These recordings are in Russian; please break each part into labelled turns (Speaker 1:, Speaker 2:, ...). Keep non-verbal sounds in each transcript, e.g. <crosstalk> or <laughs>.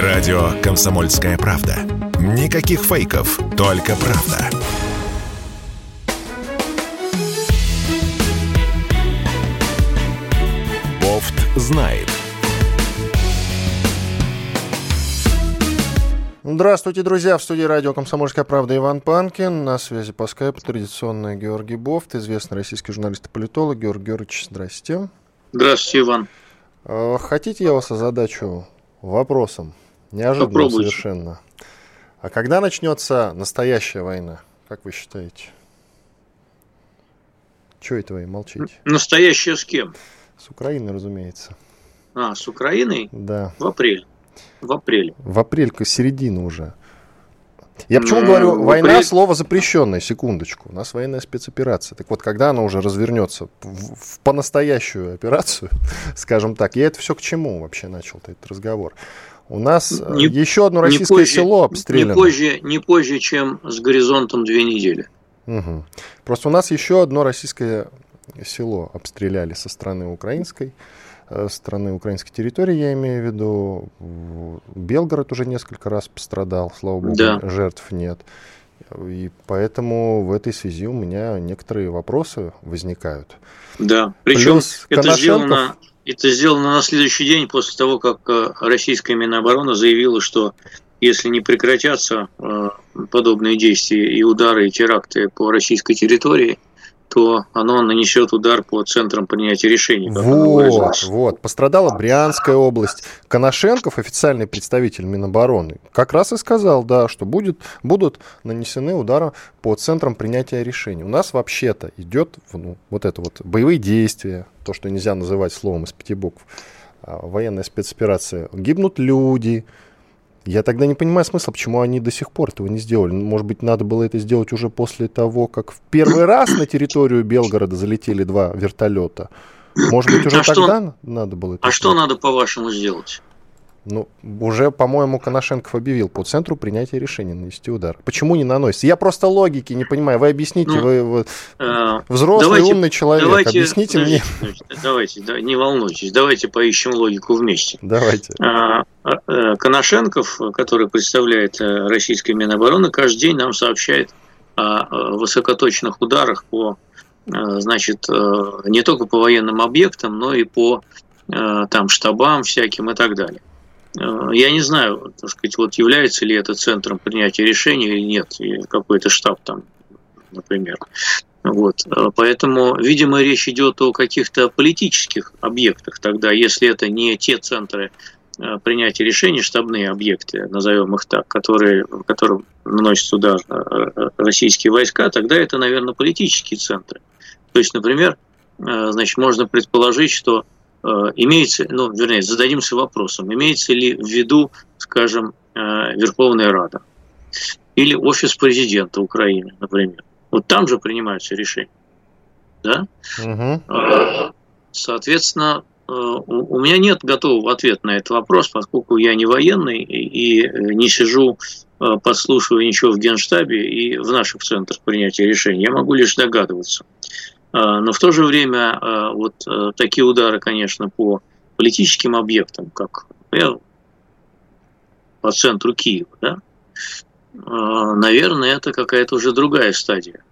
Speaker 1: Радио «Комсомольская правда». Никаких фейков, только правда. Бофт знает.
Speaker 2: Здравствуйте, друзья! В студии радио «Комсомольская правда» Иван Панкин. На связи по скайпу традиционный Георгий Бофт, известный российский журналист и политолог. Георгий Георгиевич, здрасте.
Speaker 3: Здравствуйте, Иван.
Speaker 2: Э, хотите, я вас озадачу вопросом? Неожиданно
Speaker 3: Попробуйте.
Speaker 2: совершенно. А когда начнется настоящая война? Как вы считаете? Чего это вы молчите?
Speaker 3: Настоящая с кем?
Speaker 2: С Украиной, разумеется.
Speaker 3: А, с Украиной
Speaker 2: Да.
Speaker 3: в апреле. В апреле.
Speaker 2: В апрелька середина уже. Я почему
Speaker 3: Ну,
Speaker 2: говорю, война
Speaker 3: апреле-
Speaker 2: слово запрещенное, секундочку. У нас военная спецоперация. Так вот, когда она уже развернется в, в по-настоящую операцию, <laughs> скажем так, я это все к чему вообще начал этот разговор? У нас э,
Speaker 3: Не-
Speaker 2: еще одно
Speaker 3: Не
Speaker 2: российское
Speaker 3: позже-
Speaker 2: село обстреляно.
Speaker 3: Не позже, не позже, чем с горизонтом две недели.
Speaker 2: Мгм. Просто у нас еще одно российское село обстреляли со стороны украинской, э, стороны украинской территории, я имею в виду. Белгород уже несколько раз пострадал, слава богу,
Speaker 3: Да.
Speaker 2: жертв нет. И поэтому в этой связи у меня некоторые вопросы возникают.
Speaker 3: Да. Причем
Speaker 2: Плюс
Speaker 3: это
Speaker 2: Коношенков-
Speaker 3: сделано, это сделано на следующий день после того, как э, российская Минобороны заявила, что если не прекратятся э, подобные действия и удары, и теракты по российской территории, то оно нанесет удар по центрам принятия решений.
Speaker 2: Вот, вот. Пострадала Брянская область. Коношенков, официальный представитель Минобороны, как раз и сказал, да, что будет, будут нанесены удары по центрам принятия решений. У нас вообще-то идет ну, вот это вот боевые действия, то, что нельзя называть словом из пяти букв, а, военная спецоперация. Гибнут люди. Я тогда не понимаю смысла, почему они до сих пор этого не сделали. Может быть, надо было это сделать уже после того, как в первый раз на территорию Белгорода залетели два вертолета. Может быть, уже
Speaker 3: А что-
Speaker 2: тогда надо было это
Speaker 3: А что
Speaker 2: сделать?
Speaker 3: надо, по-вашему, сделать?
Speaker 2: Ну, уже, по-моему, Коношенков объявил по центру принятия решения нанести удар. Почему не наносится? Я просто логики не понимаю. Вы объясните,
Speaker 3: Ну,
Speaker 2: вы, вы
Speaker 3: Э,
Speaker 2: взрослый,
Speaker 3: давайте-
Speaker 2: умный человек.
Speaker 3: Давайте,
Speaker 2: Объясните мне.
Speaker 3: давайте, да, не волнуйтесь, давайте поищем логику вместе.
Speaker 2: Давайте.
Speaker 3: А, а, э, Коношенков, который представляет э, российское Минобороны, каждый день нам сообщает о высокоточных ударах по, значит, не только по военным объектам, но и по там штабам всяким и так далее. Э, Я не знаю, так сказать, вот является ли это центром принятия решений или нет, какой-то штаб там, например. Вот. Э, Поэтому, видимо, речь идет о каких-то политических объектах тогда, если это не те центры э, принятия решений, штабные объекты, назовем их так, которые, которым наносят э, российские войска, тогда это, наверное, политические центры. То есть, например, значит, можно предположить, что имеется, ну, вернее, зададимся вопросом, имеется ли в виду, скажем, э, Верховная Рада или офис президента Украины, например. Вот там же принимаются решения. Да? А, Соответственно, э, у меня нет готового ответа на этот вопрос, поскольку я не военный и не сижу, э, подслушивая ничего в Генштабе и в наших центрах принятия решений. Я могу лишь догадываться. А, Но в то же время э, вот э, такие удары, конечно, по политическим объектам, как например, по центру Киева, да, э, наверное, это какая-то уже другая стадия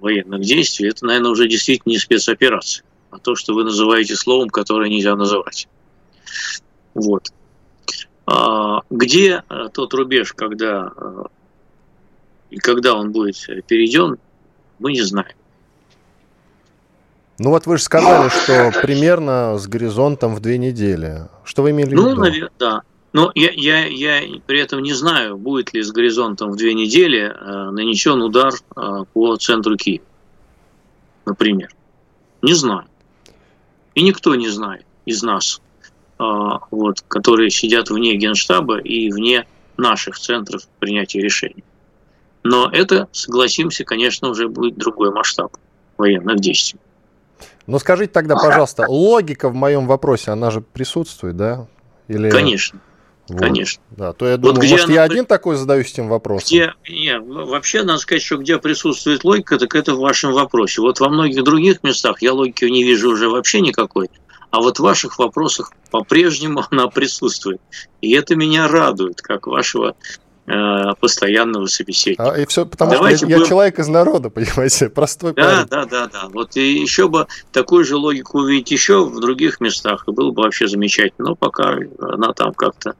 Speaker 3: военных действий. Это, наверное, уже действительно не спецоперация а то, что вы называете словом, которое нельзя называть. Вот. А где э, тот рубеж, когда э, и когда он будет перейден, мы не знаем.
Speaker 2: Ну вот вы же сказали, что примерно с горизонтом в две недели. Что вы имели в
Speaker 3: Ну,
Speaker 2: виду?
Speaker 3: наверное, да. Но я, я, я при этом не знаю, будет ли с горизонтом в две недели э, нанесен удар э, по центру Киева, например. Не знаю. И никто не знает из нас, э, вот, которые сидят вне Генштаба и вне наших центров принятия решений. Но это, согласимся, конечно, уже будет другой масштаб военных действий.
Speaker 2: Ну скажите тогда, пожалуйста, логика в моем вопросе, она же присутствует, да? Или...
Speaker 3: Конечно,
Speaker 2: Вот.
Speaker 3: конечно.
Speaker 2: Да, то я
Speaker 3: Вот
Speaker 2: думаю,
Speaker 3: где
Speaker 2: может,
Speaker 3: она
Speaker 2: я один такой задаюсь этим вопросом.
Speaker 3: Где, не, вообще, надо сказать, что где присутствует логика, так это в вашем вопросе. Вот во многих других местах я логики не вижу уже вообще никакой. А вот в ваших вопросах по-прежнему <laughs> она присутствует. И это меня радует, как вашего постоянного собеседника.
Speaker 2: А, и все потому, Давайте что я, будем... я человек из народа, <laughs> понимаете, простой
Speaker 3: да, парень. Да, да, да. Вот и еще бы такую же логику увидеть еще в других местах, и было бы вообще замечательно. Но пока она там как-то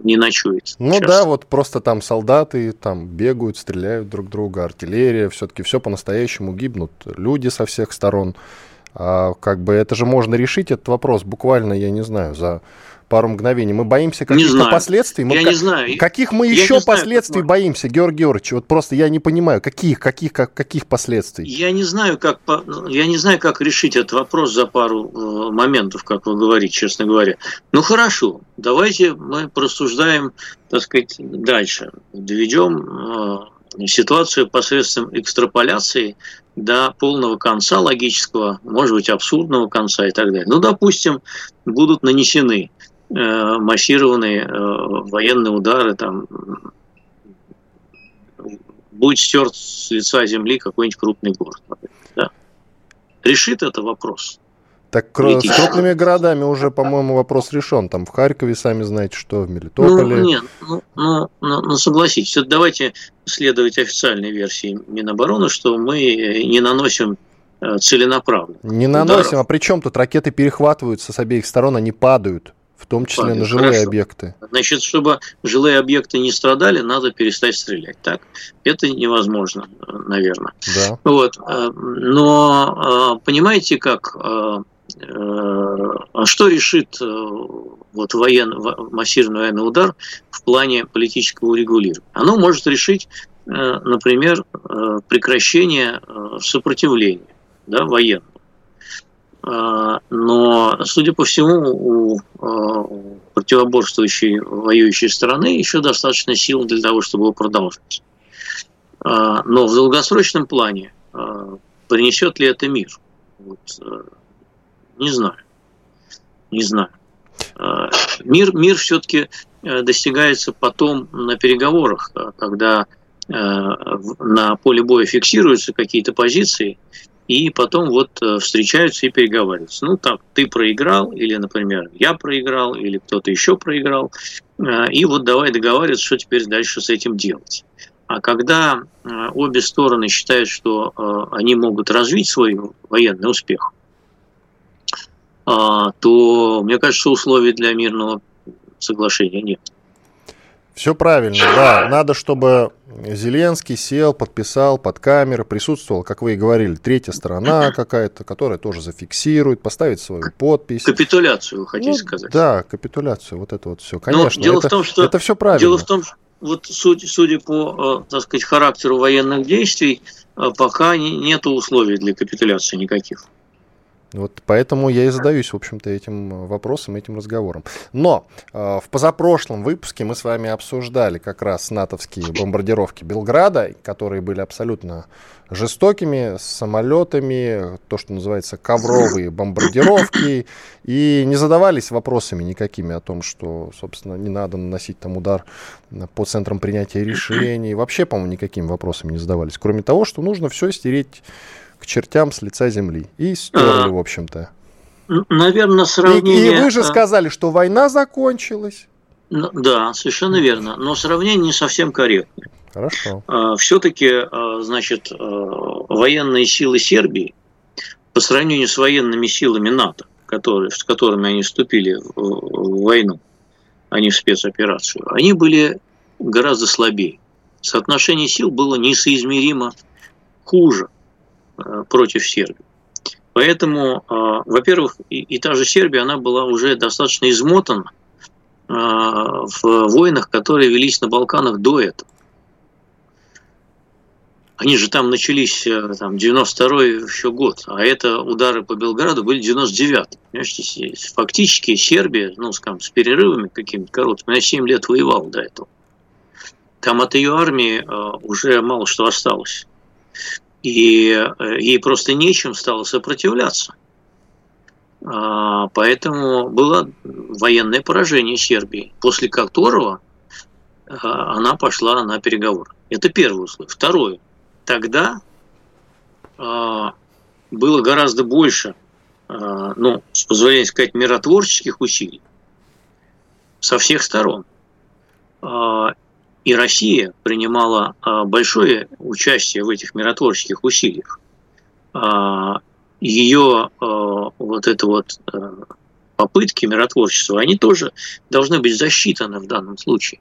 Speaker 3: не ночует.
Speaker 2: Ну часто. да, вот просто там солдаты там бегают, стреляют друг друга, артиллерия, все-таки все по-настоящему гибнут, люди со всех сторон. А как бы это же можно решить этот вопрос буквально, я не знаю, за пару мгновений. Мы боимся каких-то последствий. Мы
Speaker 3: я
Speaker 2: как,
Speaker 3: не знаю.
Speaker 2: Каких мы я еще последствий знаю, боимся, Георгий Георгиевич? Вот просто я не понимаю, каких, каких, как, каких последствий?
Speaker 3: Я не знаю, как, я не знаю, как решить этот вопрос за пару э, моментов, как вы говорите, честно говоря. Ну хорошо, давайте мы просуждаем, так сказать, дальше. Доведем э, ситуацию посредством экстраполяции до полного конца логического, может быть, абсурдного конца и так далее. Ну, допустим, будут нанесены Э, массированные э, военные удары, там, будет стерт с лица земли какой-нибудь крупный город. Да. Решит это вопрос.
Speaker 2: Так с крупными городами уже, по-моему, вопрос решен. Там в Харькове, сами знаете, что в Мелитополе.
Speaker 3: Ну, нет, ну, ну, ну, ну согласитесь. Давайте следовать официальной версии Минобороны, что мы не наносим э, целенаправленно.
Speaker 2: Не наносим, ударов. а при чем тут ракеты перехватываются с обеих сторон, они падают в том числе Падает. на жилые Хорошо. объекты.
Speaker 3: Значит, чтобы жилые объекты не страдали, надо перестать стрелять. Так, это невозможно, наверное.
Speaker 2: Да.
Speaker 3: Вот, э, но э, понимаете, как э, а что решит вот воен, массированный военный удар в плане политического урегулирования? Оно может решить, например, прекращение сопротивления да, военного. А, но, судя по всему, у а, противоборствующей воюющей стороны еще достаточно сил для того, чтобы его продолжить. А, но в долгосрочном плане принесет ли это мир? Вот, не знаю. Не знаю. Мир, мир все-таки достигается потом на переговорах, когда на поле боя фиксируются какие-то позиции, и потом вот э, встречаются и переговариваются. Ну, так, ты проиграл, или, например, я проиграл, или кто-то еще проиграл, э, и вот давай договариваться, что теперь дальше с этим делать. А когда э, обе стороны считают, что они могут развить свой военный успех, то, мне кажется, условий для мирного соглашения нет.
Speaker 2: Все правильно, да. Надо, чтобы Зеленский сел, подписал под камеры, присутствовал, как вы и говорили, третья сторона какая-то, которая тоже зафиксирует, поставит свою подпись.
Speaker 3: Капитуляцию, вы хотите ну, сказать?
Speaker 2: Да, капитуляцию, вот это вот все. Конечно, Но дело это, в том, что, это все правильно.
Speaker 3: Дело в том, что вот судя, судя по, э, так сказать, характеру военных действий, э, пока нет условий для капитуляции никаких.
Speaker 2: Вот поэтому я и задаюсь, в общем-то, этим э, вопросом, этим разговором. Но э, в позапрошлом выпуске мы с вами обсуждали как раз натовские бомбардировки Белграда, которые были абсолютно жестокими, с самолетами, то, что называется ковровые бомбардировки, и не задавались вопросами никакими о том, что, собственно, не надо наносить там удар по центрам принятия решений. Вообще, по-моему, никакими вопросами не задавались. Кроме того, что нужно все стереть к чертям с лица земли. И стерли, а, в общем-то.
Speaker 3: Наверное, сравнение...
Speaker 2: И, и вы же а, сказали, что война закончилась.
Speaker 3: Да, совершенно верно. Но сравнение не совсем корректное.
Speaker 2: Хорошо.
Speaker 3: А, Все-таки, значит, военные силы Сербии по сравнению с военными силами НАТО, которые, с которыми они вступили в войну, а не в спецоперацию, они были гораздо слабее. Соотношение сил было несоизмеримо хуже. Э, против Сербии. Поэтому, э, во-первых, и, та же Сербия, она была уже достаточно измотана э, в войнах, которые велись на Балканах до этого. Они же там начались, там, 92-й еще год, а это удары по Белграду были 99-й. Фактически Сербия, ну, скажем, с перерывами какими-то короткими, на 7 лет воевала до этого. Там от ее армии уже мало что осталось и э, ей просто нечем стало сопротивляться. А, поэтому было военное поражение Сербии, после которого а, она пошла на переговоры. Это первый условие. Второе. Тогда а, было гораздо больше ну, с позволения сказать, миротворческих усилий со всех сторон. И Россия принимала большое участие в этих миротворческих усилиях. Ее вот это вот попытки миротворчества, они тоже должны быть засчитаны в данном случае.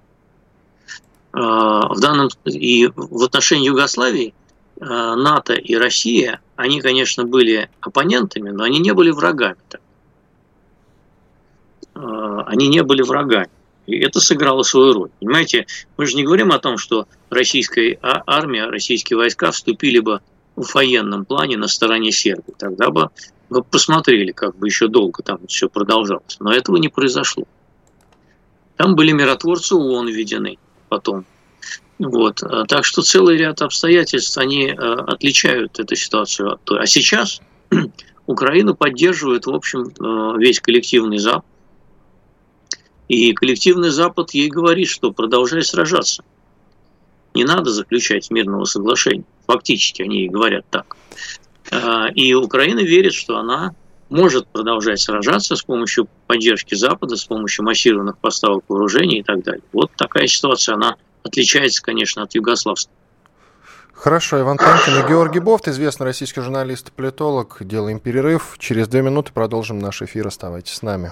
Speaker 3: В данном и в отношении Югославии НАТО и Россия, они, конечно, были оппонентами, но они не были врагами. Они не были врагами. И это сыграло свою роль. Понимаете, мы же не говорим о том, что российская а, армия, российские войска вступили бы в военном плане на стороне Сербии. Тогда бы мы посмотрели, как бы еще долго там все продолжалось. Но этого не произошло. Там были миротворцы ООН введены потом. Вот. Так что целый ряд обстоятельств, они э, отличают эту ситуацию от той. А сейчас <clears throat> Украину поддерживает, в общем, весь коллективный Запад. И коллективный Запад ей говорит, что продолжай сражаться. Не надо заключать мирного соглашения. Фактически они ей говорят так. А, и Украина верит, что она может продолжать сражаться с помощью поддержки Запада, с помощью массированных поставок вооружений и так далее. Вот такая ситуация, она отличается, конечно, от югославской.
Speaker 2: Хорошо, Иван Панкин и Георгий Бофт, известный российский журналист и политолог. Делаем перерыв. Через две минуты продолжим наш эфир. Оставайтесь с нами.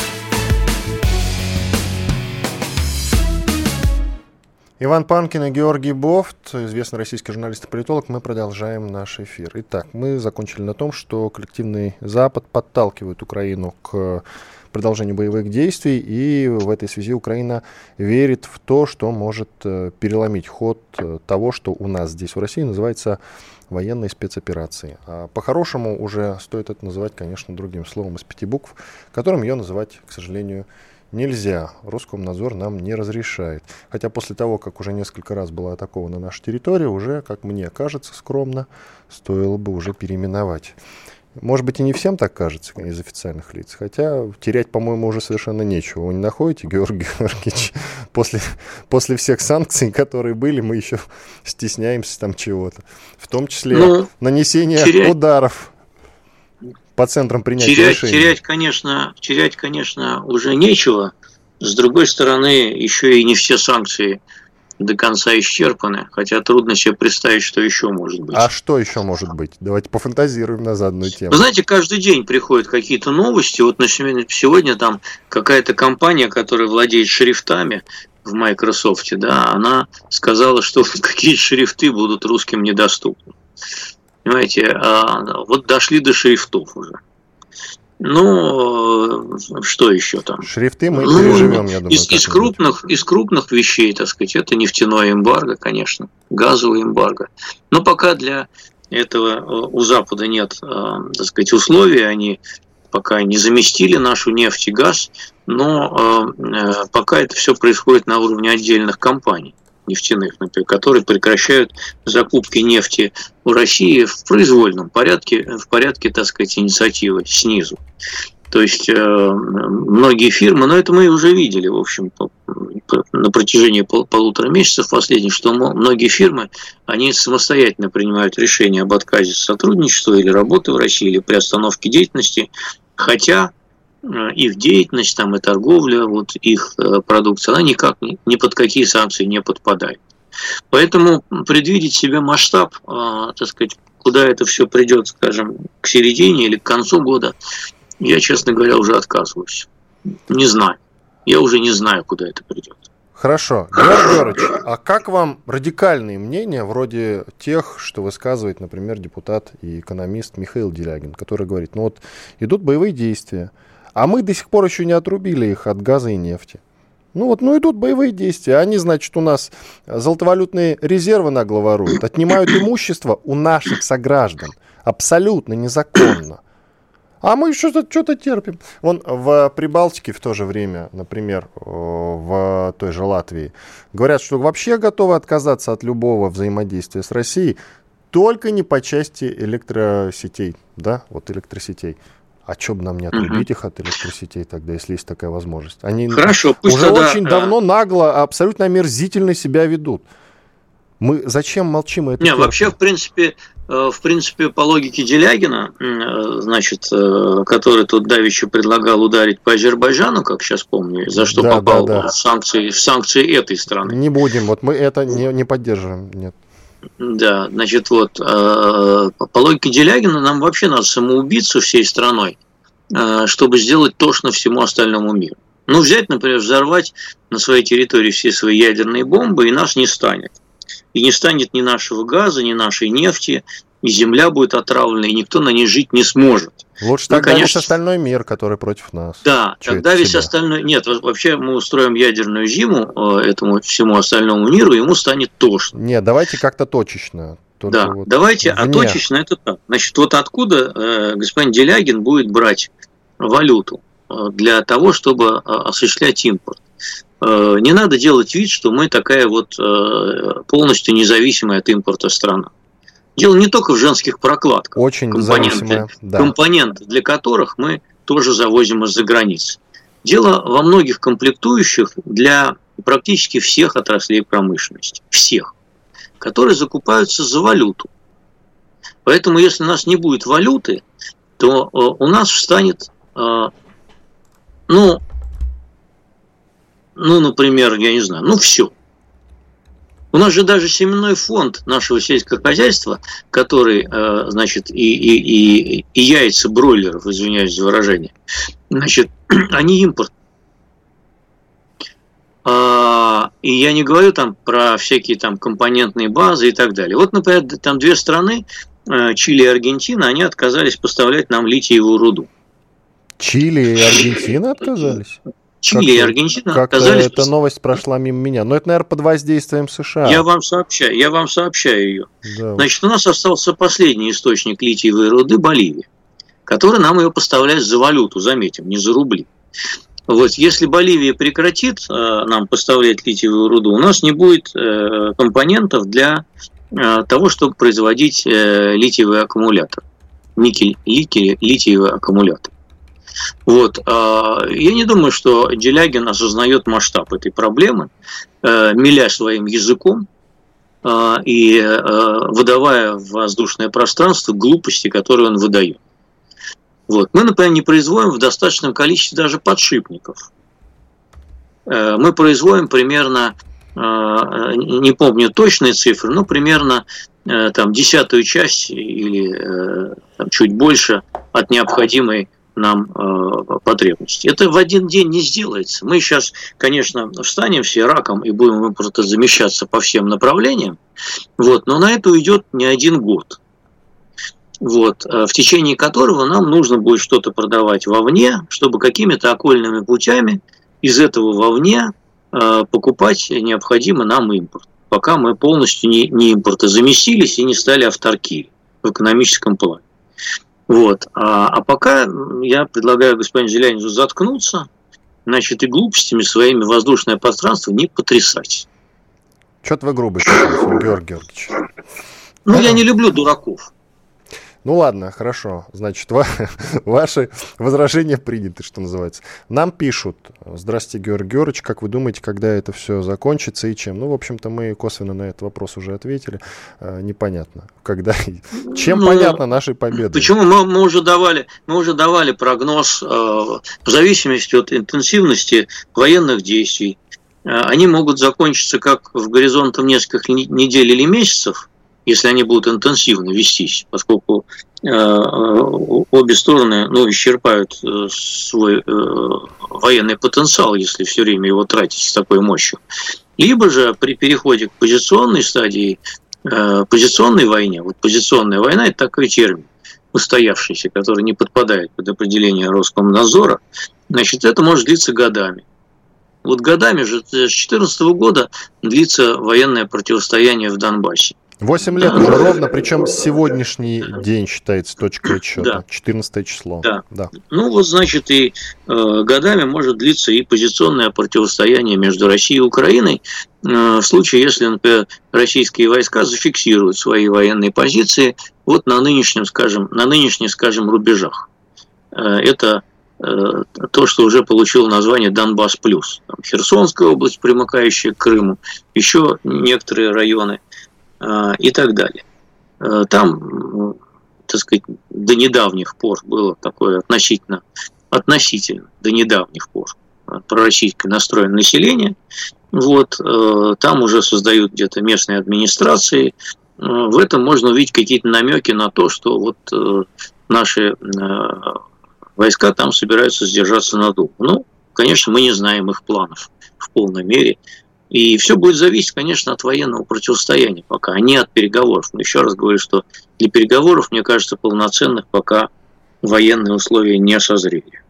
Speaker 1: –
Speaker 2: Иван Панкин и Георгий Бофт, известный российский журналист и политолог, мы продолжаем наш эфир. Итак, мы закончили на том, что коллективный Запад подталкивает Украину к продолжению боевых действий, и в этой связи Украина верит в то, что может э, переломить ход э, того, что у нас здесь в России называется военной спецоперации. А по-хорошему уже стоит это называть, конечно, другим словом из пяти букв, которым ее называть, к сожалению, нельзя. Роскомнадзор нам не разрешает. Хотя после того, как уже несколько раз была атакована наша территория, уже, как мне кажется, скромно, стоило бы уже переименовать. Может быть, и не всем так кажется из официальных лиц. Хотя терять, по-моему, уже совершенно нечего. Вы не находите, Георгий Георгиевич? <laughs> После, после всех санкций, которые были, мы еще стесняемся там чего-то. В том числе ну, нанесение терять... ударов по центрам принятия
Speaker 3: терять,
Speaker 2: решений?
Speaker 3: Терять, конечно, терять, конечно, уже нечего. С другой стороны, еще и не все санкции до конца исчерпаны, хотя трудно себе представить, что еще может быть.
Speaker 2: А что еще может быть? Давайте пофантазируем на заданную тему.
Speaker 3: Вы знаете, каждый день приходят какие-то новости. Вот сегодня там какая-то компания, которая владеет шрифтами в Microsoft, да, она сказала, что <laughs> какие шрифты будут русским недоступны. Понимаете, а, вот дошли до шрифтов уже. Ну, что еще там?
Speaker 2: Шрифты мы ну, переживем, я думаю.
Speaker 3: Из, из, крупных, из крупных вещей, так сказать, это нефтяное эмбарго, конечно, газовое эмбарго. Но пока для этого э, у Запада нет, э, так сказать, условий, они пока не заместили нашу нефть и газ, но э, пока это все происходит на уровне отдельных компаний нефтяных, например, которые прекращают закупки нефти у России в произвольном порядке, в порядке, так сказать, инициативы снизу. То есть э, многие фирмы, но это мы уже видели, в общем, на протяжении пол, полутора месяцев последних, что многие фирмы, они самостоятельно принимают решение об отказе сотрудничества или работы в России, или приостановке деятельности, хотя их деятельность, там, и торговля, вот их э, продукция, она никак ни под какие санкции не подпадает. Поэтому предвидеть себе масштаб, э, так сказать, куда это все придет, скажем, к середине или к концу года, я, честно говоря, уже отказываюсь. Не знаю. Я уже не знаю, куда это придет.
Speaker 2: Хорошо. Георгий Георгиевич, а как вам радикальные мнения, вроде тех, что высказывает, например, депутат и экономист Михаил Делягин, который говорит, ну вот идут боевые действия, а мы до сих пор еще не отрубили их от газа и нефти. Ну вот, ну идут боевые действия. Они, значит, у нас золотовалютные резервы нагло воруют, отнимают имущество у наших сограждан. Абсолютно незаконно. А мы что-то что терпим. Вон в Прибалтике в то же время, например, в той же Латвии, говорят, что вообще готовы отказаться от любого взаимодействия с Россией, только не по части электросетей, да, вот электросетей. А что бы нам не отрубить угу. их от электросетей тогда, если есть такая возможность? Они
Speaker 3: Хорошо,
Speaker 2: пусть уже тогда... очень давно нагло, абсолютно омерзительно себя ведут. Мы зачем молчим?
Speaker 3: Это не, вообще, в принципе, э, в принципе, по логике Делягина, э, значит, э, который тут давеча предлагал ударить по Азербайджану, как сейчас помню, за что да, попал да, да. В, санкции, в санкции этой страны.
Speaker 2: Не будем, вот мы это не, не поддерживаем, нет.
Speaker 3: Да, значит, вот, по логике Делягина нам вообще надо самоубиться всей страной, чтобы сделать тошно всему остальному миру. Ну, взять, например, взорвать на своей территории все свои ядерные бомбы, и нас не станет и не станет ни нашего газа, ни нашей нефти, и земля будет отравлена, и никто на ней жить не сможет.
Speaker 2: Лучше ну, тогда конечно, весь остальной мир, который против нас.
Speaker 3: Да, Чуть тогда весь себя. остальной... Нет, вообще мы устроим ядерную зиму э, этому всему остальному миру, ему станет тошно.
Speaker 2: Нет, давайте как-то точечно.
Speaker 3: Да, вот давайте, вне. а точечно это так. Значит, вот откуда э, господин Делягин будет брать валюту э, для того, чтобы э, осуществлять импорт? Э, не надо делать вид, что мы такая вот э, полностью независимая от импорта страна. Дело не только в женских прокладках.
Speaker 2: Очень
Speaker 3: компоненты, да. компоненты для которых мы тоже завозим из-за границы. Дело во многих комплектующих для практически всех отраслей промышленности. Всех. Которые закупаются за валюту. Поэтому, если у нас не будет валюты, то э, у нас встанет, ну, ну, например, я не знаю, ну все. У нас же даже семенной фонд нашего сельского хозяйства, который, э, значит, и, и, и, и яйца бройлеров, извиняюсь за выражение, значит, <clears throat> они импорт. А, и я не говорю там про всякие там компонентные базы и так далее. Вот, например, там две страны, э, Чили и Аргентина, они отказались поставлять нам литиевую руду.
Speaker 2: Чили и Аргентина отказались? <clears throat>
Speaker 3: Чили и Аргентина
Speaker 2: как оказались... Эта новость прошла мимо меня. Но это, наверное, под воздействием США.
Speaker 3: Я вам сообщаю, я вам сообщаю ее. Да. Значит, у нас остался последний источник литиевой руды – Боливия, который нам ее поставляет за валюту, заметим, не за рубли. Вот, если Боливия прекратит э, нам поставлять литиевую руду, у нас не будет э, компонентов для э, того, чтобы производить э, литиевый аккумулятор. Никель, литиевый аккумулятор. Вот. А, я не думаю, что Делягин осознает масштаб этой проблемы, э, миля своим языком а, и э, выдавая в воздушное пространство глупости, которые он выдает. Вот. Мы, например, не производим в достаточном количестве даже подшипников. Э, мы производим примерно, не помню точные цифры, но примерно там, десятую часть или там, чуть больше от необходимой нам э, потребности. Это в один день не сделается. Мы сейчас, конечно, встанем все раком и будем просто замещаться по всем направлениям, вот, но на это уйдет не один год. Вот, э, в течение которого нам нужно будет что-то продавать вовне, чтобы какими-то окольными путями из этого вовне э, покупать необходимый нам импорт, пока мы полностью не, не импортозаместились и не стали авторки в экономическом плане. Вот. А, а пока я предлагаю господину Зелянину заткнуться, значит, и глупостями своими воздушное пространство не потрясать.
Speaker 2: Что-то вы грубый, Георгий Георгиевич.
Speaker 3: Ну, я не люблю дураков.
Speaker 2: Ну ладно, хорошо. Значит, ва- <laughs> ваши возражения приняты, что называется. Нам пишут. Здравствуйте, Георгий Георгиевич. Как вы думаете, когда это все закончится и чем? Ну, в общем-то, мы косвенно на этот вопрос уже ответили. Э, непонятно. Когда Чем ну, понятно нашей победы?
Speaker 3: Почему? Мы, мы, уже давали, мы уже давали прогноз э, в зависимости от интенсивности военных действий. Э, они могут закончиться как в горизонтом нескольких недель или месяцев, если они будут интенсивно вестись, поскольку э, обе стороны ну, исчерпают э, свой э, военный потенциал, если все время его тратить с такой мощью. Либо же при переходе к позиционной стадии, позиционной войне, вот позиционная война – это такой термин, устоявшийся, который не подпадает под определение Роскомнадзора, значит, это может длиться годами. Вот годами же с 2014 года длится военное противостояние в Донбассе.
Speaker 2: 8 лет уже ровно, причем сегодняшний день считается точкой отсчета,
Speaker 3: Да.
Speaker 2: 14 число.
Speaker 3: Да.
Speaker 2: да.
Speaker 3: Ну вот, значит, и э, годами может длиться и позиционное противостояние между Россией и Украиной э, в случае, если, например, российские войска зафиксируют свои военные позиции вот на нынешнем, скажем, на нынешних, скажем, рубежах. Э, это э, то, что уже получило название Донбасс плюс. Там Херсонская область, примыкающая к Крыму, еще некоторые районы и так далее. Э, Там, так сказать, до недавних пор было такое относительно, относительно до недавних пор э, пророссийское настроенное население. Вот, э, там уже создают где-то местные администрации. Э, В этом можно увидеть какие-то намеки на то, что вот наши войска там собираются сдержаться надолго. Ну, конечно, мы не знаем их планов в полной мере. И все будет зависеть, конечно, от военного противостояния пока, а не от переговоров. Но еще раз говорю, что для переговоров, мне кажется, полноценных пока военные условия не созрели.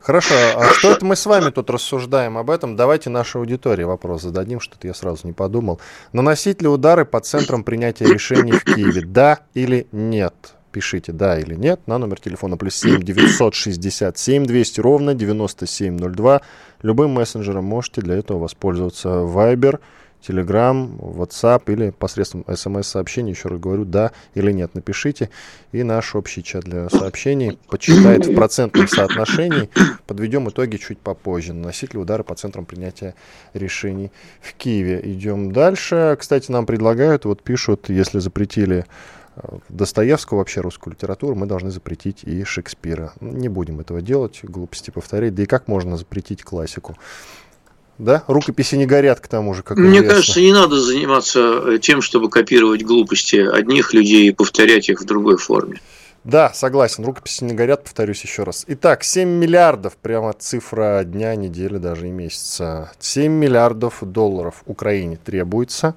Speaker 2: Хорошо, а что это мы с вами тут рассуждаем об этом? Давайте нашей аудитории вопрос зададим, что-то я сразу не подумал. Наносить ли удары по центрам принятия решений в Киеве? Да или нет? Пишите да или нет на номер телефона плюс 7 967 200 ровно 9702. Любым мессенджером можете для этого воспользоваться. Viber, Telegram, WhatsApp или посредством смс-сообщений. Еще раз говорю, да или нет. Напишите. И наш общий чат для сообщений подсчитает в процентном соотношении. Подведем итоги чуть попозже. Наносители удары по центрам принятия решений в Киеве. Идем дальше. Кстати, нам предлагают, вот пишут, если запретили Достоевского, вообще русскую литературу, мы должны запретить и Шекспира. Не будем этого делать, глупости повторять. Да и как можно запретить классику? Да? Рукописи не горят, к тому же, как
Speaker 3: Мне
Speaker 2: известно.
Speaker 3: кажется, не надо заниматься э, тем, чтобы копировать глупости одних людей и повторять их в другой форме.
Speaker 2: Да, согласен. Рукописи не горят, повторюсь еще раз. Итак, 7 миллиардов, прямо цифра дня, недели, даже и месяца. 7 миллиардов долларов Украине требуется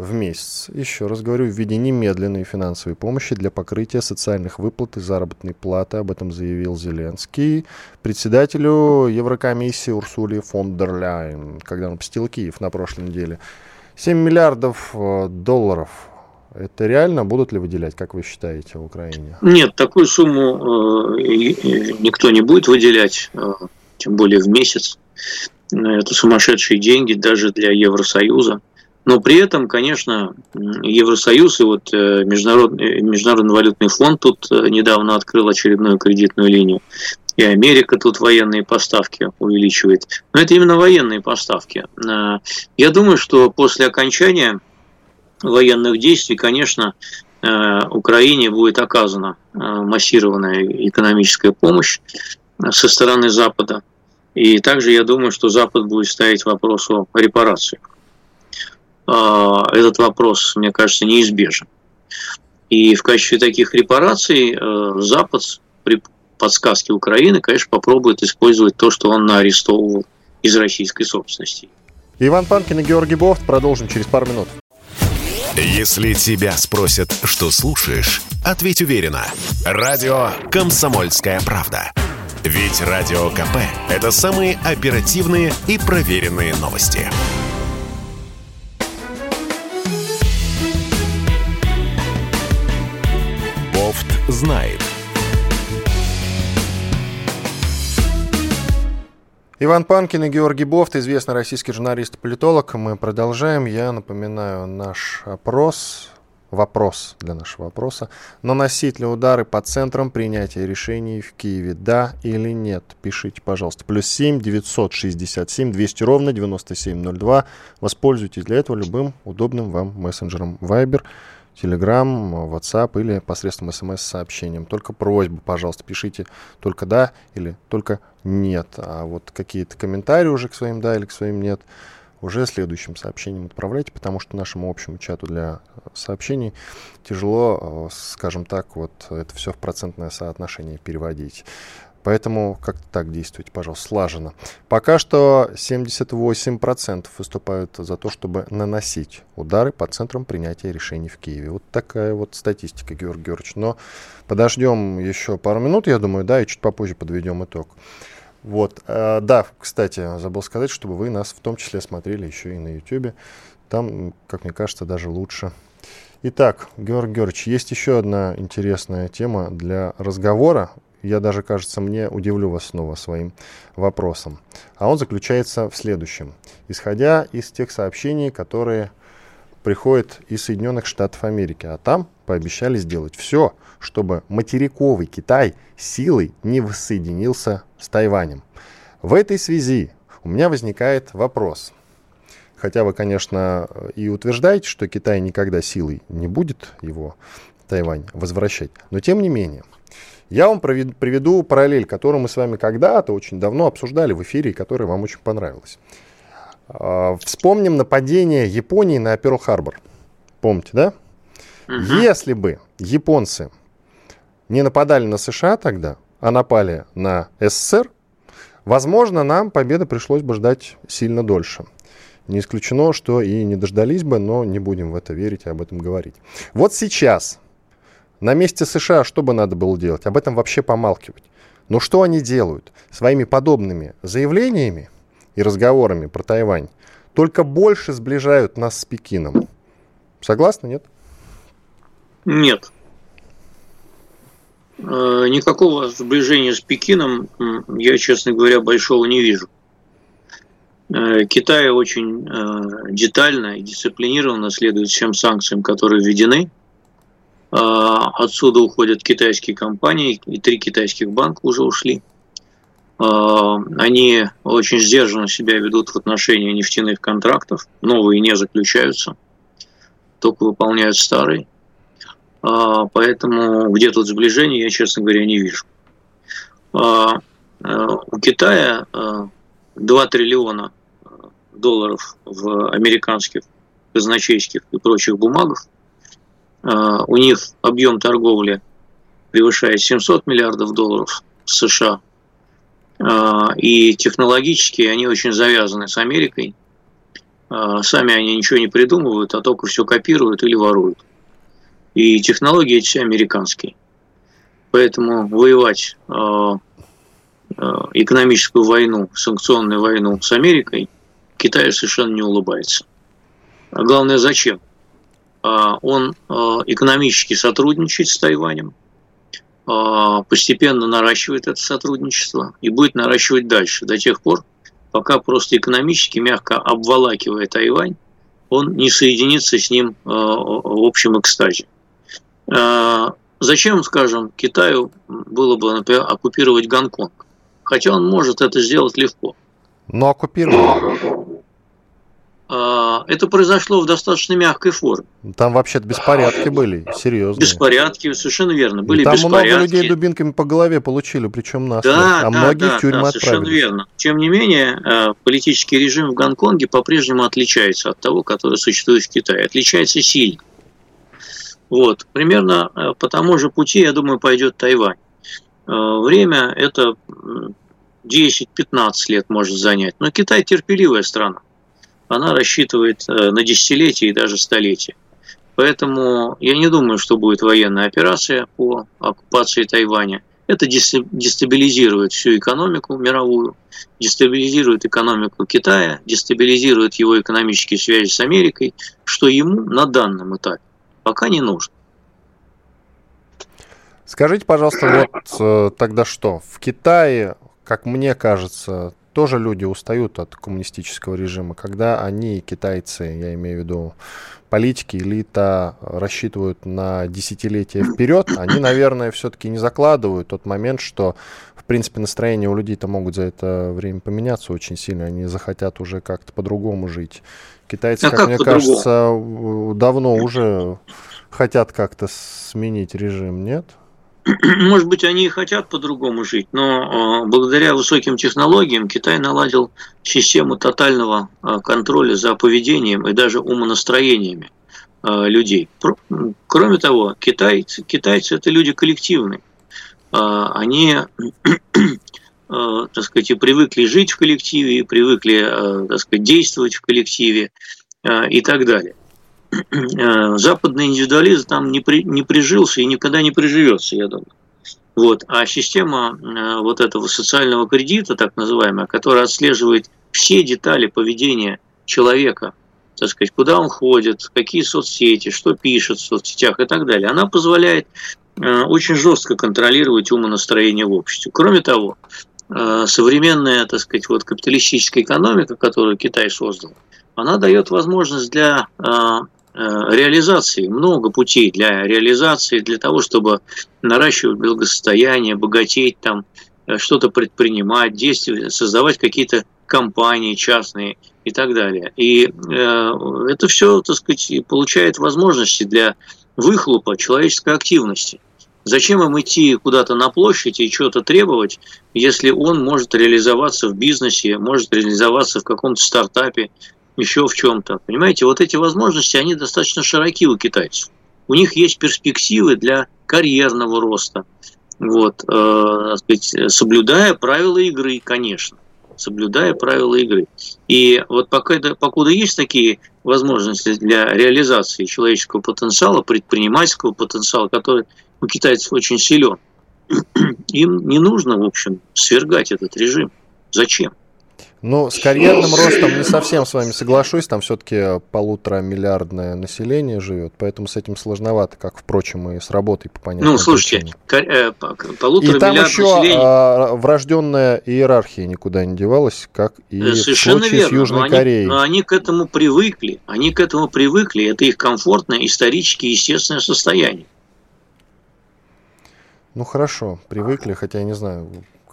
Speaker 2: в месяц. Еще раз говорю, в виде немедленной финансовой помощи для покрытия социальных выплат и заработной платы. Об этом заявил Зеленский председателю Еврокомиссии Урсуле фон дер Ляйен, когда он посетил Киев на прошлой неделе. 7 миллиардов э, долларов. Это реально будут ли выделять, как вы считаете, в Украине?
Speaker 3: Нет, такую сумму э, никто не будет выделять, э, тем более в месяц. Это сумасшедшие деньги даже для Евросоюза. Но при этом, конечно, Евросоюз и вот э, Международный, Международный валютный фонд тут э, недавно открыл очередную кредитную линию. И Америка тут военные поставки увеличивает. Но это именно военные поставки. Э, Я думаю, что после окончания военных действий, конечно, э, Украине будет оказана э, массированная экономическая помощь э, со стороны Запада. И также я думаю, что Запад будет ставить вопрос о репарациях. А, Этот вопрос, мне кажется, неизбежен. И в качестве таких репараций э, Запад при подсказке Украины, конечно, попробует использовать то, что он арестовывал из российской собственности.
Speaker 2: Иван Панкин и Георгий Бофт. Продолжим через пару минут.
Speaker 1: Если тебя спросят, что слушаешь, ответь уверенно. Радио «Комсомольская правда». Ведь Радио КП – это самые оперативные и проверенные новости. Знает.
Speaker 2: Иван Панкин и Георгий Бофт, известный российский журналист и политолог. Мы продолжаем. Я напоминаю наш опрос, вопрос для нашего вопроса. Наносить ли удары по центрам принятия решений в Киеве? Да или нет? Пишите, пожалуйста. Плюс 7 967 200 ровно 9702. Воспользуйтесь для этого любым удобным вам мессенджером Viber, Telegram, WhatsApp или посредством смс-сообщением. Только просьба, пожалуйста, пишите только да или только нет. А вот какие-то комментарии уже к своим да или к своим нет уже следующим сообщением отправляйте, потому что нашему общему чату для э, сообщений тяжело, э, скажем так, вот это все в процентное соотношение переводить. Поэтому как-то так действуйте, пожалуйста, слаженно. Пока что 78% выступают за то, чтобы наносить удары по центрам принятия решений в Киеве. Вот такая вот статистика, Георгий Георгиевич. Но подождем еще пару минут, я думаю, да, и чуть попозже подведем итог. Вот, э, да, кстати, забыл сказать, чтобы вы нас в том числе смотрели еще и на YouTube. Там, как мне кажется, даже лучше Итак, Георгий Георгиевич, есть еще одна интересная тема для разговора. Я даже, кажется, мне удивлю вас снова своим вопросом. А он заключается в следующем. Исходя из тех сообщений, которые приходят из Соединенных Штатов Америки, а там пообещали сделать все, чтобы материковый Китай силой не воссоединился с Тайванем. В этой связи у меня возникает вопрос – Хотя вы, конечно, и утверждаете, что Китай никогда силой не будет его, Тайвань, возвращать. Но тем не менее, я вам приведу параллель, которую мы с вами когда-то очень давно обсуждали в эфире, и которая вам очень понравилась. А, вспомним нападение Японии на Перл-Харбор. Помните, да? Угу. Если бы японцы не нападали на США тогда, а напали на СССР, возможно, нам победы пришлось бы ждать сильно дольше. Не исключено, что и не дождались бы, но не будем в это верить и об этом говорить. Вот сейчас на месте США что бы надо было делать? Об этом вообще помалкивать. Но что они делают? Своими подобными заявлениями и разговорами про Тайвань только больше сближают нас с Пекином. Согласны, нет?
Speaker 3: Нет. Э, никакого сближения с Пекином я, честно говоря, большого не вижу. Э, Китай очень э, детально и дисциплинированно следует всем санкциям, которые введены. Э, отсюда уходят китайские компании, и три китайских банка уже ушли. Они очень сдержанно себя ведут в отношении нефтяных контрактов, новые не заключаются, только выполняют старые. Поэтому где тут сближение, я, честно говоря, не вижу. У Китая 2 триллиона долларов в американских казначейских и прочих бумагах. А, у них объем торговли превышает 700 миллиардов долларов США. А, и технологически они очень завязаны с Америкой. А, сами они ничего не придумывают, а только все копируют или воруют. И технологии эти американские. Поэтому воевать экономическую войну, санкционную войну с Америкой – Китаю совершенно не улыбается. А главное, зачем? А, он а, экономически сотрудничает с Тайванем, постепенно наращивает это сотрудничество и будет наращивать дальше, до тех пор, пока просто экономически, мягко обволакивая Тайвань, он не соединится с ним в общем экстазе. Зачем, скажем, Китаю было бы, например, оккупировать Гонконг? Хотя он может это сделать легко.
Speaker 2: Но оккупировал.
Speaker 3: А, это произошло в достаточно мягкой форме.
Speaker 2: Там вообще-то беспорядки были, серьезно.
Speaker 3: Беспорядки, совершенно верно. Были
Speaker 2: там
Speaker 3: беспорядки.
Speaker 2: много людей дубинками по голове получили, причем нас.
Speaker 3: Да, а да, многие да, в тюрьму да, совершенно верно. Тем не менее, э, политический режим в Гонконге по-прежнему отличается от того, который существует в Китае. Отличается сильно. Вот. Примерно э, по тому же пути, я думаю, пойдет Тайвань. Э, время это 10-15 лет может занять. Но Китай терпеливая страна она рассчитывает э, на десятилетия и даже столетия. Поэтому я не думаю, что будет военная операция по оккупации Тайваня. Это дестабилизирует всю экономику мировую, дестабилизирует экономику Китая, дестабилизирует его экономические связи с Америкой, что ему на данном этапе пока не нужно.
Speaker 2: Скажите, пожалуйста, вот э, тогда что? В Китае, как мне кажется, тоже люди устают от коммунистического режима, когда они, китайцы, я имею в виду политики, элита, рассчитывают на десятилетия вперед, они, наверное, все-таки не закладывают тот момент, что, в принципе, настроение у людей-то могут за это время поменяться очень сильно, они захотят уже как-то по-другому жить. Китайцы, а как, как мне кажется, давно уже хотят как-то сменить режим, нет? <clears throat>
Speaker 3: Может быть, они и хотят по-другому жить, но а, благодаря высоким технологиям Китай наладил систему тотального а, контроля за поведением и даже умонастроениями а, людей. Кроме того, китайцы, китайцы это люди коллективные. Они, <clears throat> так сказать, и привыкли жить в коллективе, привыкли, так сказать, действовать в коллективе и так далее. Э, западный индивидуализм там не, при, не прижился и никогда не приживется, я думаю. Вот. А система э, вот этого социального кредита, так называемая, которая отслеживает все детали поведения человека так сказать, куда он ходит, какие соцсети, что пишет в соцсетях и так далее, она позволяет э, очень жестко контролировать умонастроение в обществе. Кроме того, современная, так сказать, вот капиталистическая экономика, которую Китай создал, она дает возможность для реализации, много путей для реализации, для того, чтобы наращивать благосостояние, богатеть там, что-то предпринимать, действовать, создавать какие-то компании частные и так далее. И э, это все, так сказать, получает возможности для выхлопа человеческой активности. Зачем им идти куда-то на площадь и что-то требовать, если он может реализоваться в бизнесе, может реализоваться в каком-то стартапе, еще в чем-то. Понимаете, вот эти возможности, они достаточно широки у китайцев. У них есть перспективы для карьерного роста, вот, э, сказать, соблюдая правила игры, конечно соблюдая правила игры. И вот пока, покуда есть такие возможности для реализации человеческого потенциала, предпринимательского потенциала, который у китайцев очень силен, <clears throat> им не нужно, в общем, свергать этот режим. Зачем?
Speaker 2: Ну, с карьерным ростом не совсем с вами соглашусь, там все-таки полутора миллиардное население живет, поэтому с этим сложновато, как, впрочем, и с работой по понятным
Speaker 3: Ну, слушайте, э,
Speaker 2: полутора и там еще населения... а, врожденная иерархия никуда не девалась, как и
Speaker 3: Совершенно
Speaker 2: в
Speaker 3: случае верно.
Speaker 2: с Южной
Speaker 3: но они,
Speaker 2: Кореей.
Speaker 3: Но они к этому привыкли, они к этому привыкли, это их комфортное, исторически естественное состояние.
Speaker 2: Ну хорошо, привыкли, хотя я не знаю,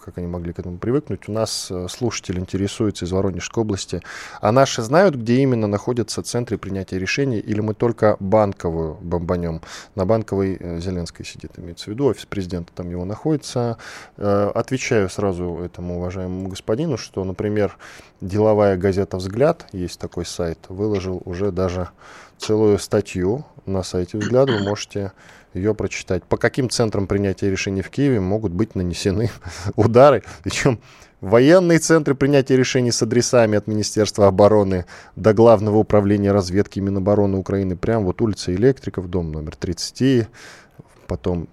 Speaker 2: как они могли к этому привыкнуть. У нас э, слушатель интересуется из Воронежской области. А наши знают, где именно находятся центры принятия решений, или мы только банковую бомбанем? На банковой э, Зеленской сидит, имеется в виду, офис президента там его находится. Э, отвечаю сразу этому уважаемому господину, что, например, деловая газета «Взгляд», есть такой сайт, выложил уже даже целую статью на сайте «Взгляд». Вы можете ее прочитать. По каким центрам принятия решений в Киеве могут быть нанесены <laughs> удары? Причем военные центры принятия решений с адресами от Министерства обороны до Главного управления разведки Минобороны Украины. Прям вот улица Электриков, дом номер 30, потом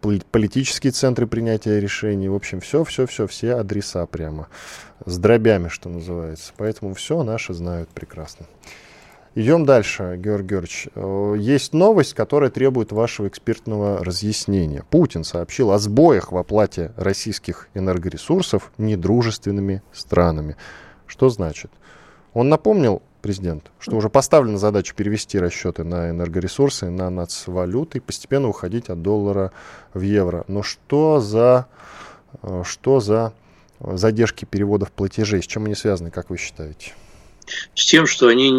Speaker 2: политические центры принятия решений. В общем, все, все, все, все адреса прямо. С дробями, что называется. Поэтому все наши знают прекрасно. Идем дальше, Георгий Георгиевич. Э, есть новость, которая требует вашего экспертного разъяснения. Путин сообщил о сбоях в оплате российских энергоресурсов недружественными странами. Что значит? Он напомнил, президент, что уже поставлена задача перевести расчеты на энергоресурсы, на нацвалюты и постепенно уходить от доллара в евро. Но что за, э, что за задержки переводов платежей? С чем они связаны, как вы считаете?
Speaker 3: С тем, что они э,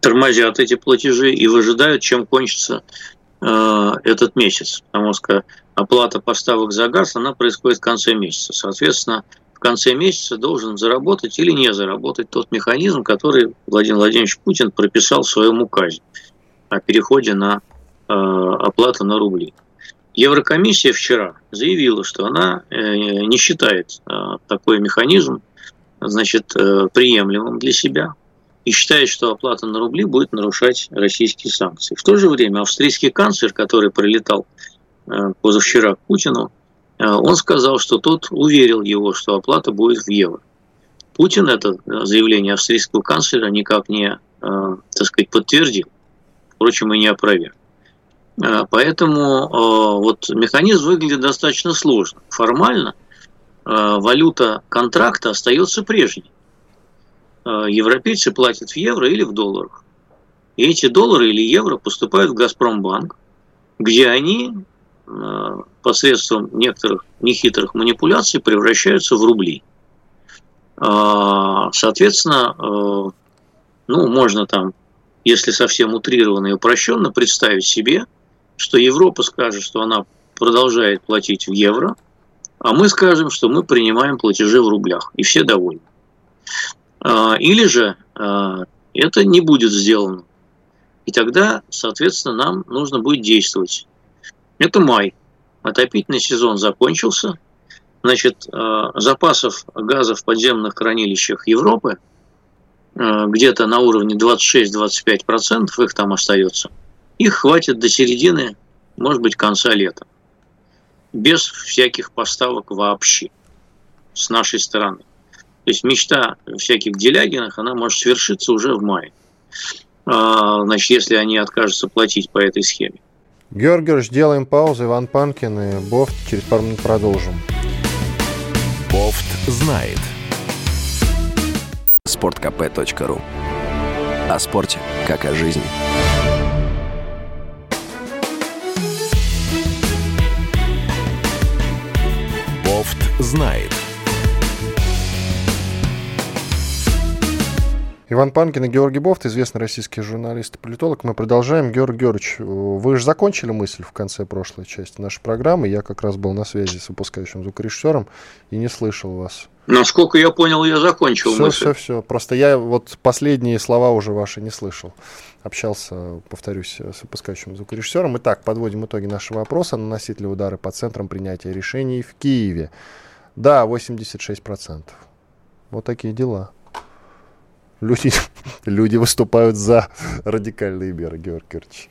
Speaker 3: тормозят эти платежи и выжидают, чем кончится э, этот месяц. Потому что оплата поставок за газ, она происходит в конце месяца. Соответственно, в конце месяца должен заработать или не заработать тот механизм, который Владимир Владимирович Путин прописал в своем указе о переходе на э, оплату на рубли. Еврокомиссия вчера заявила, что она не считает такой механизм значит, э, приемлемым для себя и считает, что оплата на рубли будет нарушать российские санкции. В то же время австрийский канцлер, который прилетал э, позавчера к Путину, э, он сказал, что тот уверил его, что оплата будет в евро. Путин это заявление австрийского канцлера никак не, так сказать, подтвердил, впрочем, и не опроверг. Поэтому вот механизм выглядит достаточно сложно. Формально – валюта контракта остается прежней. Э, европейцы платят в евро или в долларах. И эти доллары или евро поступают в Газпромбанк, где они э, посредством некоторых нехитрых манипуляций превращаются в рубли. Соответственно, ну, можно там, если совсем утрированно и упрощенно, представить себе, что Европа скажет, что она продолжает платить в евро – а мы скажем, что мы принимаем платежи в рублях, и все довольны. А, или же а, это не будет сделано. И тогда, соответственно, нам нужно будет действовать. Это май. Отопительный сезон закончился. Значит, а, запасов газа в подземных хранилищах Европы где-то на уровне 26-25% их там остается. Их хватит до середины, может быть, конца лета без всяких поставок вообще с нашей стороны. То есть мечта всяких Делягинах, она может свершиться уже в мае. А, значит, если они откажутся платить по этой схеме.
Speaker 2: Георгий Георгиевич, делаем паузу. Иван Панкин и Бофт. Через пару минут продолжим.
Speaker 1: Бофт знает.
Speaker 4: Спорткп.ру О спорте, как о жизни.
Speaker 1: Знает.
Speaker 2: Иван Панкин и Георгий Бофт, известный российский журналист и политолог. Мы продолжаем. Георгий Георгиевич, вы же закончили мысль в конце прошлой части нашей программы. Я как раз был на связи с выпускающим звукорежиссером и не слышал вас.
Speaker 3: Насколько я понял, я закончил
Speaker 2: все,
Speaker 3: мысль.
Speaker 2: Все, все, Просто я вот последние слова уже ваши не слышал. Общался, повторюсь, с выпускающим звукорежиссером. Итак, подводим итоги нашего вопроса. Наносить ли удары по центрам принятия решений в Киеве? Да, 86%. Вот такие дела. Люди, <laughs> люди выступают за радикальные меры, Георгий Георгиевич.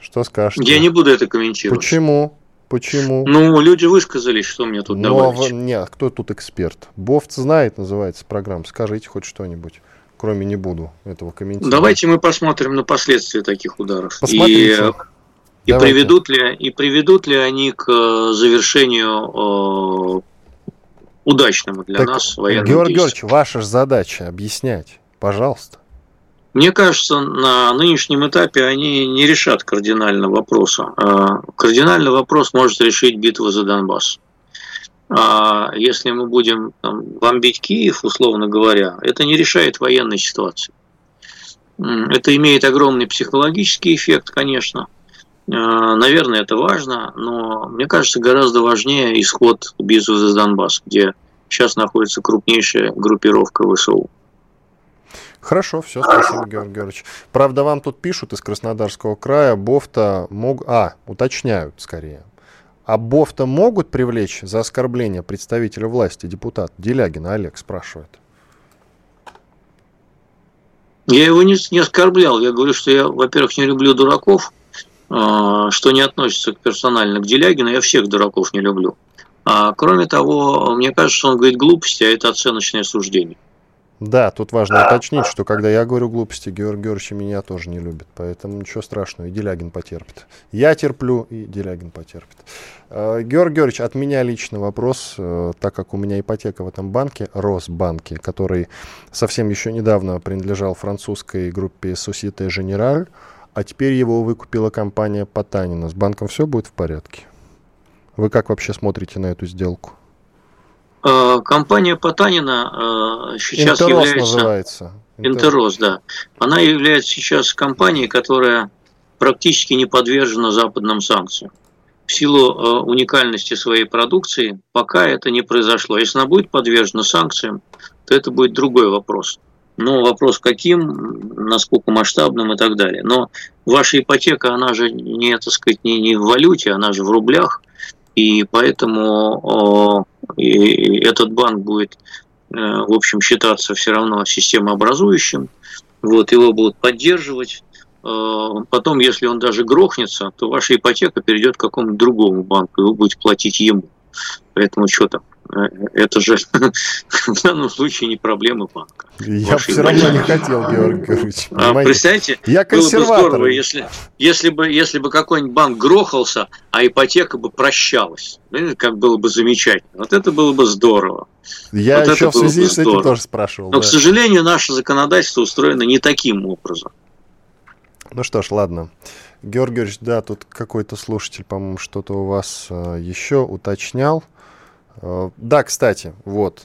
Speaker 2: Что скажете?
Speaker 3: Я не буду это комментировать.
Speaker 2: Почему? Почему?
Speaker 3: Ну, люди высказались, что мне тут
Speaker 2: Но,
Speaker 3: добавить.
Speaker 2: Нет, кто тут эксперт? Бофт знает, называется программа. Скажите хоть что-нибудь. Кроме не буду этого комментировать.
Speaker 3: Давайте мы посмотрим на последствия таких ударов.
Speaker 2: Посмотрите.
Speaker 3: И, и, приведут ли, и приведут ли они к э, завершению э, удачному для
Speaker 2: Так,
Speaker 3: нас военного
Speaker 2: Георгий
Speaker 3: действия.
Speaker 2: Георгиевич, ваша же задача объяснять. Пожалуйста.
Speaker 3: Мне кажется, на нынешнем этапе они не решат кардинально вопроса. А, Кардинальный вопрос может решить битва за Донбасс. А если мы будем там, бомбить Киев, условно говоря, это не решает военной ситуации. Это имеет огромный психологический эффект, конечно. А, Наверное, это важно, но мне кажется, гораздо важнее исход битвы за Донбасс, где сейчас находится крупнейшая группировка ВСУ.
Speaker 2: Хорошо, все, спасибо, Георгий Георгиевич. Правда, вам тут пишут из Краснодарского края, Бофта мог... А, уточняют скорее. А Бофта могут привлечь за оскорбление представителя власти депутат? Делягина Олег спрашивает.
Speaker 3: Я его не, не оскорблял. Я говорю, что я, во-первых, не люблю дураков, э, что не относится персонально к Делягину. Я всех дураков не люблю. А кроме того, мне кажется, что он говорит глупости, а это оценочное суждение.
Speaker 2: Да, тут важно уточнить, что когда я говорю глупости, Георгий Георгиевич меня тоже не любит. Поэтому ничего страшного, и Делягин потерпит. Я терплю, и Делягин потерпит. Э, Георгий Георгиевич, от меня лично вопрос, э, так как у меня ипотека в этом банке, Росбанке, который совсем еще недавно принадлежал французской группе Societe Generale, а теперь его выкупила компания Потанина. С банком все будет в порядке? Вы как вообще смотрите на эту сделку?
Speaker 3: Э, Компания Потанина э, сейчас
Speaker 2: Интерос
Speaker 3: является...
Speaker 2: называется.
Speaker 3: Интерос, да. Она является сейчас компанией, которая практически не подвержена западным санкциям. В силу э, уникальности своей продукции пока это не произошло. Если она будет подвержена санкциям, то это будет другой вопрос. Но вопрос каким, насколько масштабным и так далее. Но ваша ипотека, она же не, так сказать, не, не в валюте, она же в рублях. И поэтому и этот банк будет, э, в общем, считаться все равно системообразующим. Вот, его будут поддерживать. Э, Потом, если он даже грохнется, то ваша ипотека перейдет к какому-то другому банку, и вы будете платить ему. Поэтому что там? Это же <laughs> в данном случае не проблема банка.
Speaker 2: Я
Speaker 3: Вашей
Speaker 2: все равно не хотел, Георгий Георгиевич.
Speaker 3: А,
Speaker 2: понимаете?
Speaker 3: представляете,
Speaker 2: Я
Speaker 3: было бы здорово, если, если, бы, если бы какой-нибудь банк грохался, а ипотека бы прощалась. Как было бы замечательно. Вот это было бы здорово.
Speaker 2: Я
Speaker 3: Вот
Speaker 2: еще в связи с этим тоже спрашивал.
Speaker 3: Но,
Speaker 2: да.
Speaker 3: к сожалению, наше законодательство устроено не таким образом.
Speaker 2: Ну что ж, ладно. Георгий Георгиевич, да, тут какой-то слушатель, по-моему, что-то у вас э, еще уточнял. Э, да, кстати, вот.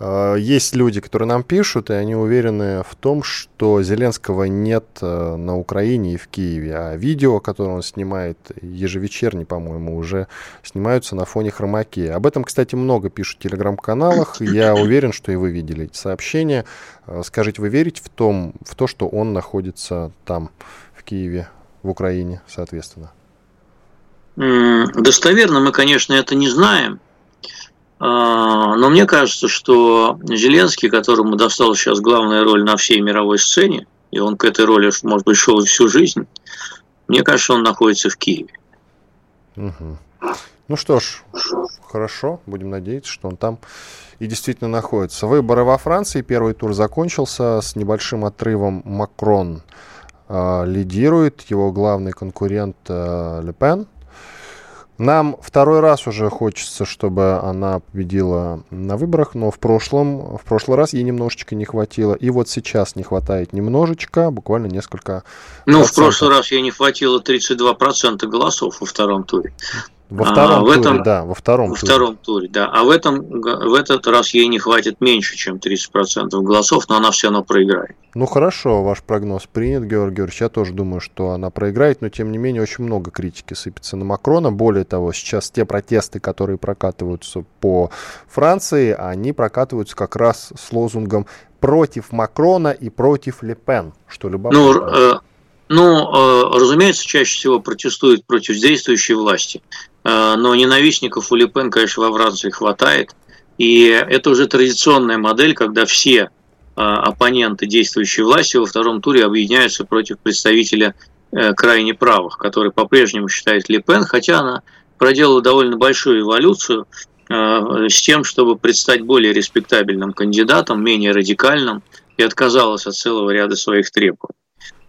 Speaker 2: Э, есть люди, которые нам пишут, и они уверены в том, что Зеленского нет э, на Украине и в Киеве. А видео, которое он снимает ежевечерне, по-моему, уже снимаются на фоне хромаки. Об этом, кстати, много пишут в телеграм-каналах. Я уверен, что и вы видели эти сообщения. Скажите, вы верите в, том, в то, что он находится там, в Киеве, в Украине, соответственно?
Speaker 3: Достоверно мы, конечно, это не знаем. А, Но мне кажется, что Зеленский, которому досталась сейчас главная роль на всей мировой сцене, и он к этой роли, может быть, шел всю жизнь, мне кажется, он находится в Киеве.
Speaker 2: Мгм. Ну что ж, Хорошо, будем надеяться, что он там и действительно находится. Выборы во Франции. Первый тур закончился с небольшим отрывом Макрон э, лидирует, его главный конкурент э, Ле Пен. Нам второй раз уже хочется, чтобы она победила на выборах, но в прошлом, в прошлый раз ей немножечко не хватило. И вот сейчас не хватает немножечко, буквально несколько
Speaker 3: Ну, процентов. в прошлый раз ей не хватило 32% голосов во втором туре.
Speaker 2: Во втором а,
Speaker 3: в
Speaker 2: туре,
Speaker 3: этом,
Speaker 2: да, во втором
Speaker 3: во
Speaker 2: туре.
Speaker 3: втором туре, да. А в, этом, в этот раз ей не хватит меньше, чем 30% голосов, но она все равно проиграет.
Speaker 2: Ну хорошо, ваш прогноз принят, Георгий Георгиевич. Я тоже думаю, что она проиграет, но тем не менее очень много критики сыпется на Макрона. Более того, сейчас те протесты, которые прокатываются по Франции, они прокатываются как раз с лозунгом против Макрона и против Лепен, что любопытно.
Speaker 3: Ну, ну, э, разумеется, чаще всего протестуют против действующей власти, э, но ненавистников у Лепен, конечно, во Франции хватает. И это уже традиционная модель, когда все э, оппоненты действующей власти во втором туре объединяются против представителя крайне правых, который по-прежнему считает Лепен, хотя она проделала довольно большую эволюцию с тем, чтобы предстать более респектабельным кандидатом, менее радикальным, и отказалась от целого ряда своих требований.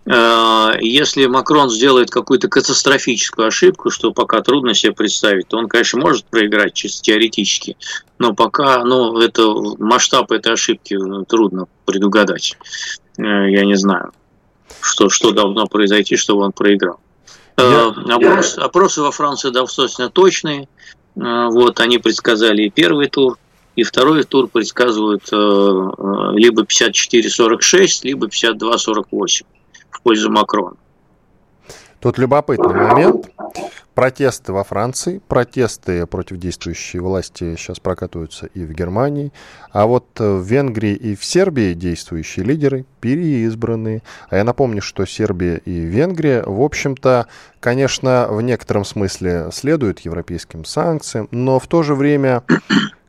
Speaker 3: Э, если Макрон сделает какую-то катастрофическую ошибку, что пока трудно себе представить, то он, конечно, может проиграть чисто теоретически, но пока ну, это, масштаб этой ошибки ну, трудно предугадать. Э, я не знаю, что, что должно произойти, чтобы он проиграл. Э, я, Опрос, я... Опросы во Франции достаточно точные. Вот, они предсказали и первый тур, и второй тур предсказывают либо 54-46, либо 52-48 в пользу Макрона.
Speaker 2: Тут любопытный момент. Протесты во Франции, протесты против действующей власти сейчас прокатываются и в Германии. А вот в Венгрии и в Сербии действующие лидеры переизбраны. А я напомню, что Сербия и Венгрия, в общем-то, конечно, в некотором смысле следуют европейским санкциям, но в то же время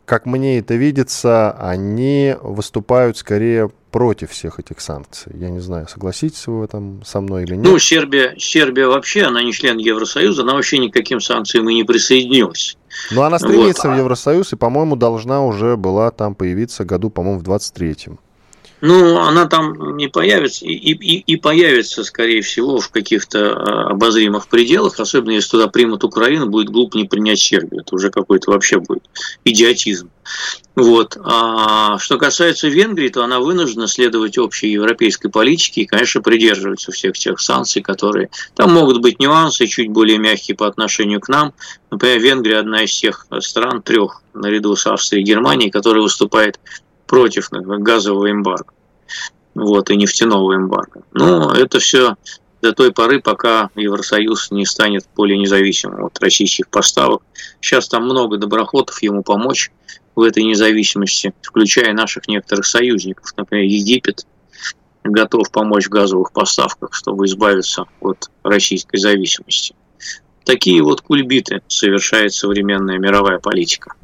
Speaker 2: как мне это видится, они выступают скорее против всех этих санкций. Я не знаю, согласитесь вы в этом со мной или нет.
Speaker 3: Ну, Сербия, Сербия вообще, она не член Евросоюза, она вообще никаким санкциям и не присоединилась.
Speaker 2: Но она стремится вот. в Евросоюз и, по-моему, должна уже была там появиться году, по-моему, в 23-м.
Speaker 3: Ну, она там не появится, и, и, и появится, скорее всего, в каких-то а, обозримых пределах, особенно если туда примут Украину, будет глупо не принять Сербию. Это уже какой-то вообще будет идиотизм. Вот. А что касается Венгрии, то она вынуждена следовать общей европейской политике и, конечно, придерживаться всех тех санкций, которые... Там могут быть нюансы, чуть более мягкие по отношению к нам. Например, Венгрия одна из тех стран, трех, наряду с Австрией и Германией, которая выступает против газового эмбарго вот, и нефтяного эмбарго. Но это все до той поры, пока Евросоюз не станет более независимым от российских поставок. Сейчас там много доброхотов ему помочь в этой независимости, включая наших некоторых союзников. Например, Египет готов помочь в газовых поставках, чтобы избавиться от российской зависимости. Такие вот кульбиты совершает современная мировая политика.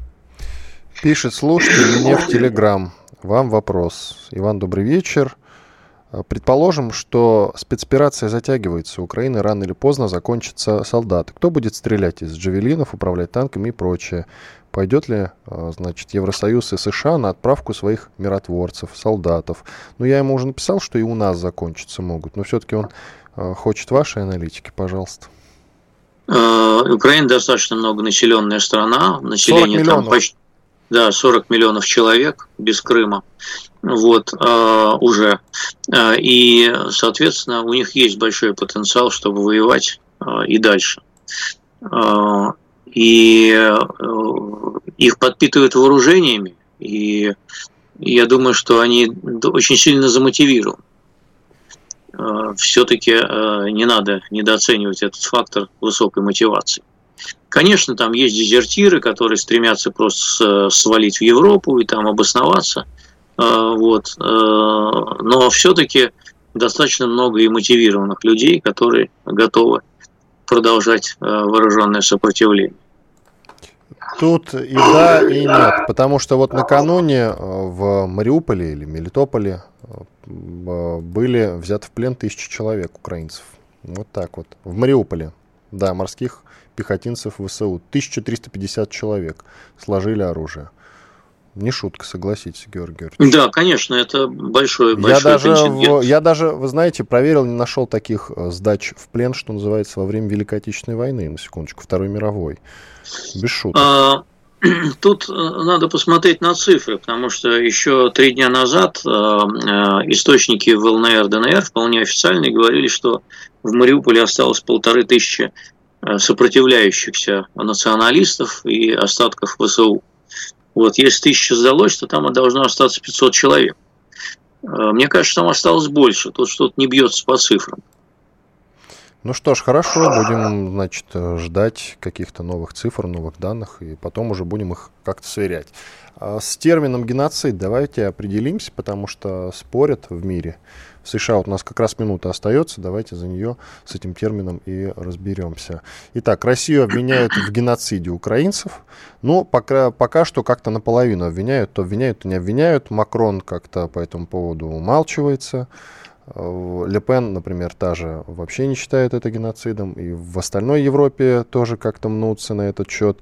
Speaker 2: Пишет слушатель мне в Телеграм. Вам вопрос. Иван, добрый вечер. Предположим, что спецоперация затягивается, у Украины рано или поздно закончатся солдаты. Кто будет стрелять из джавелинов, управлять танками и прочее? Пойдет ли, значит, Евросоюз и США на отправку своих миротворцев, солдатов? Ну, я ему уже написал, что и у нас закончиться могут, но все-таки он хочет вашей аналитики, пожалуйста.
Speaker 3: Украина достаточно многонаселенная страна, население там почти да, 40 миллионов человек без Крыма, вот, э, уже. Э, и, соответственно, у них есть большой потенциал, чтобы воевать э, и дальше. Э, и их подпитывают вооружениями, и я думаю, что они очень сильно замотивированы. Все-таки э, не надо недооценивать этот фактор высокой мотивации. Конечно, там есть дезертиры, которые стремятся просто свалить в Европу и там обосноваться. А, вот. А, но все-таки достаточно много и мотивированных людей, которые готовы продолжать вооруженное сопротивление.
Speaker 2: Тут и да, и нет. Потому что вот накануне в Мариуполе или Мелитополе были взяты в плен тысячи человек, украинцев. Вот так вот. В Мариуполе. Да, морских пехотинцев ВСУ. 1350 человек сложили оружие. Не шутка, согласитесь, Георгий Георгиевич.
Speaker 3: Да, конечно, это большой, большой
Speaker 2: я даже, в, я даже, вы знаете, проверил, не нашел таких э, сдач в плен, что называется, во время Великой Отечественной войны, на секундочку, Второй мировой. Без шуток. А, <clears throat>
Speaker 3: тут э, надо посмотреть на цифры, потому что еще три дня назад э, источники в ЛНР, ДНР вполне официальные говорили, что в Мариуполе осталось полторы тысячи сопротивляющихся националистов и остатков ВСУ. Вот, если тысяча сдалось, то там должно остаться 500 человек. Э, мне кажется, там осталось больше. Тут что-то не бьется по цифрам.
Speaker 2: Ну что ж, хорошо, будем, значит, ждать каких-то новых цифр, новых данных, и потом уже будем их как-то сверять. А с термином геноцид давайте определимся, потому что спорят в мире. В США вот у нас как раз минута остается, давайте за нее с этим термином и разберемся. Итак, Россию обвиняют в геноциде украинцев, но пока, пока что как-то наполовину обвиняют, то обвиняют, то не обвиняют. Макрон как-то по этому поводу умалчивается. Ле Пен, например, та же вообще не считает это геноцидом, и в остальной Европе тоже как-то мнутся на этот счет.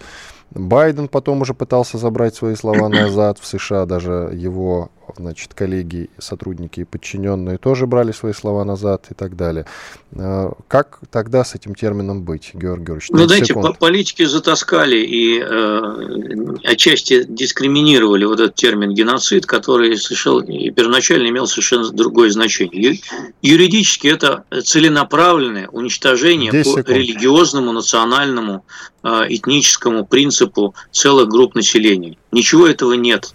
Speaker 2: Байден потом уже пытался забрать свои слова <coughs> назад. В США даже его значит, коллеги, сотрудники и подчиненные тоже брали свои слова назад и так далее. А, как тогда с этим термином быть, Георгий Георгиевич?
Speaker 3: Ну, знаете, секунд. политики затаскали и э, отчасти дискриминировали вот этот термин геноцид, который совершил, первоначально имел совершенно другое значение. Юридически это целенаправленное уничтожение по религиозному, национальному, э, этническому принципу целых групп населения. Ничего этого нет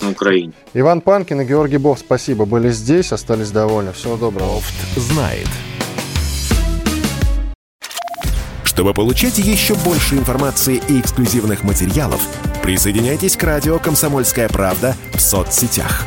Speaker 3: на Украине.
Speaker 2: Иван Панкин и Георгий Бов, спасибо, были здесь, остались довольны. Всего доброго.
Speaker 1: Офт знает. Чтобы получать еще больше информации и эксклюзивных материалов, присоединяйтесь к радио «Комсомольская правда» в соцсетях.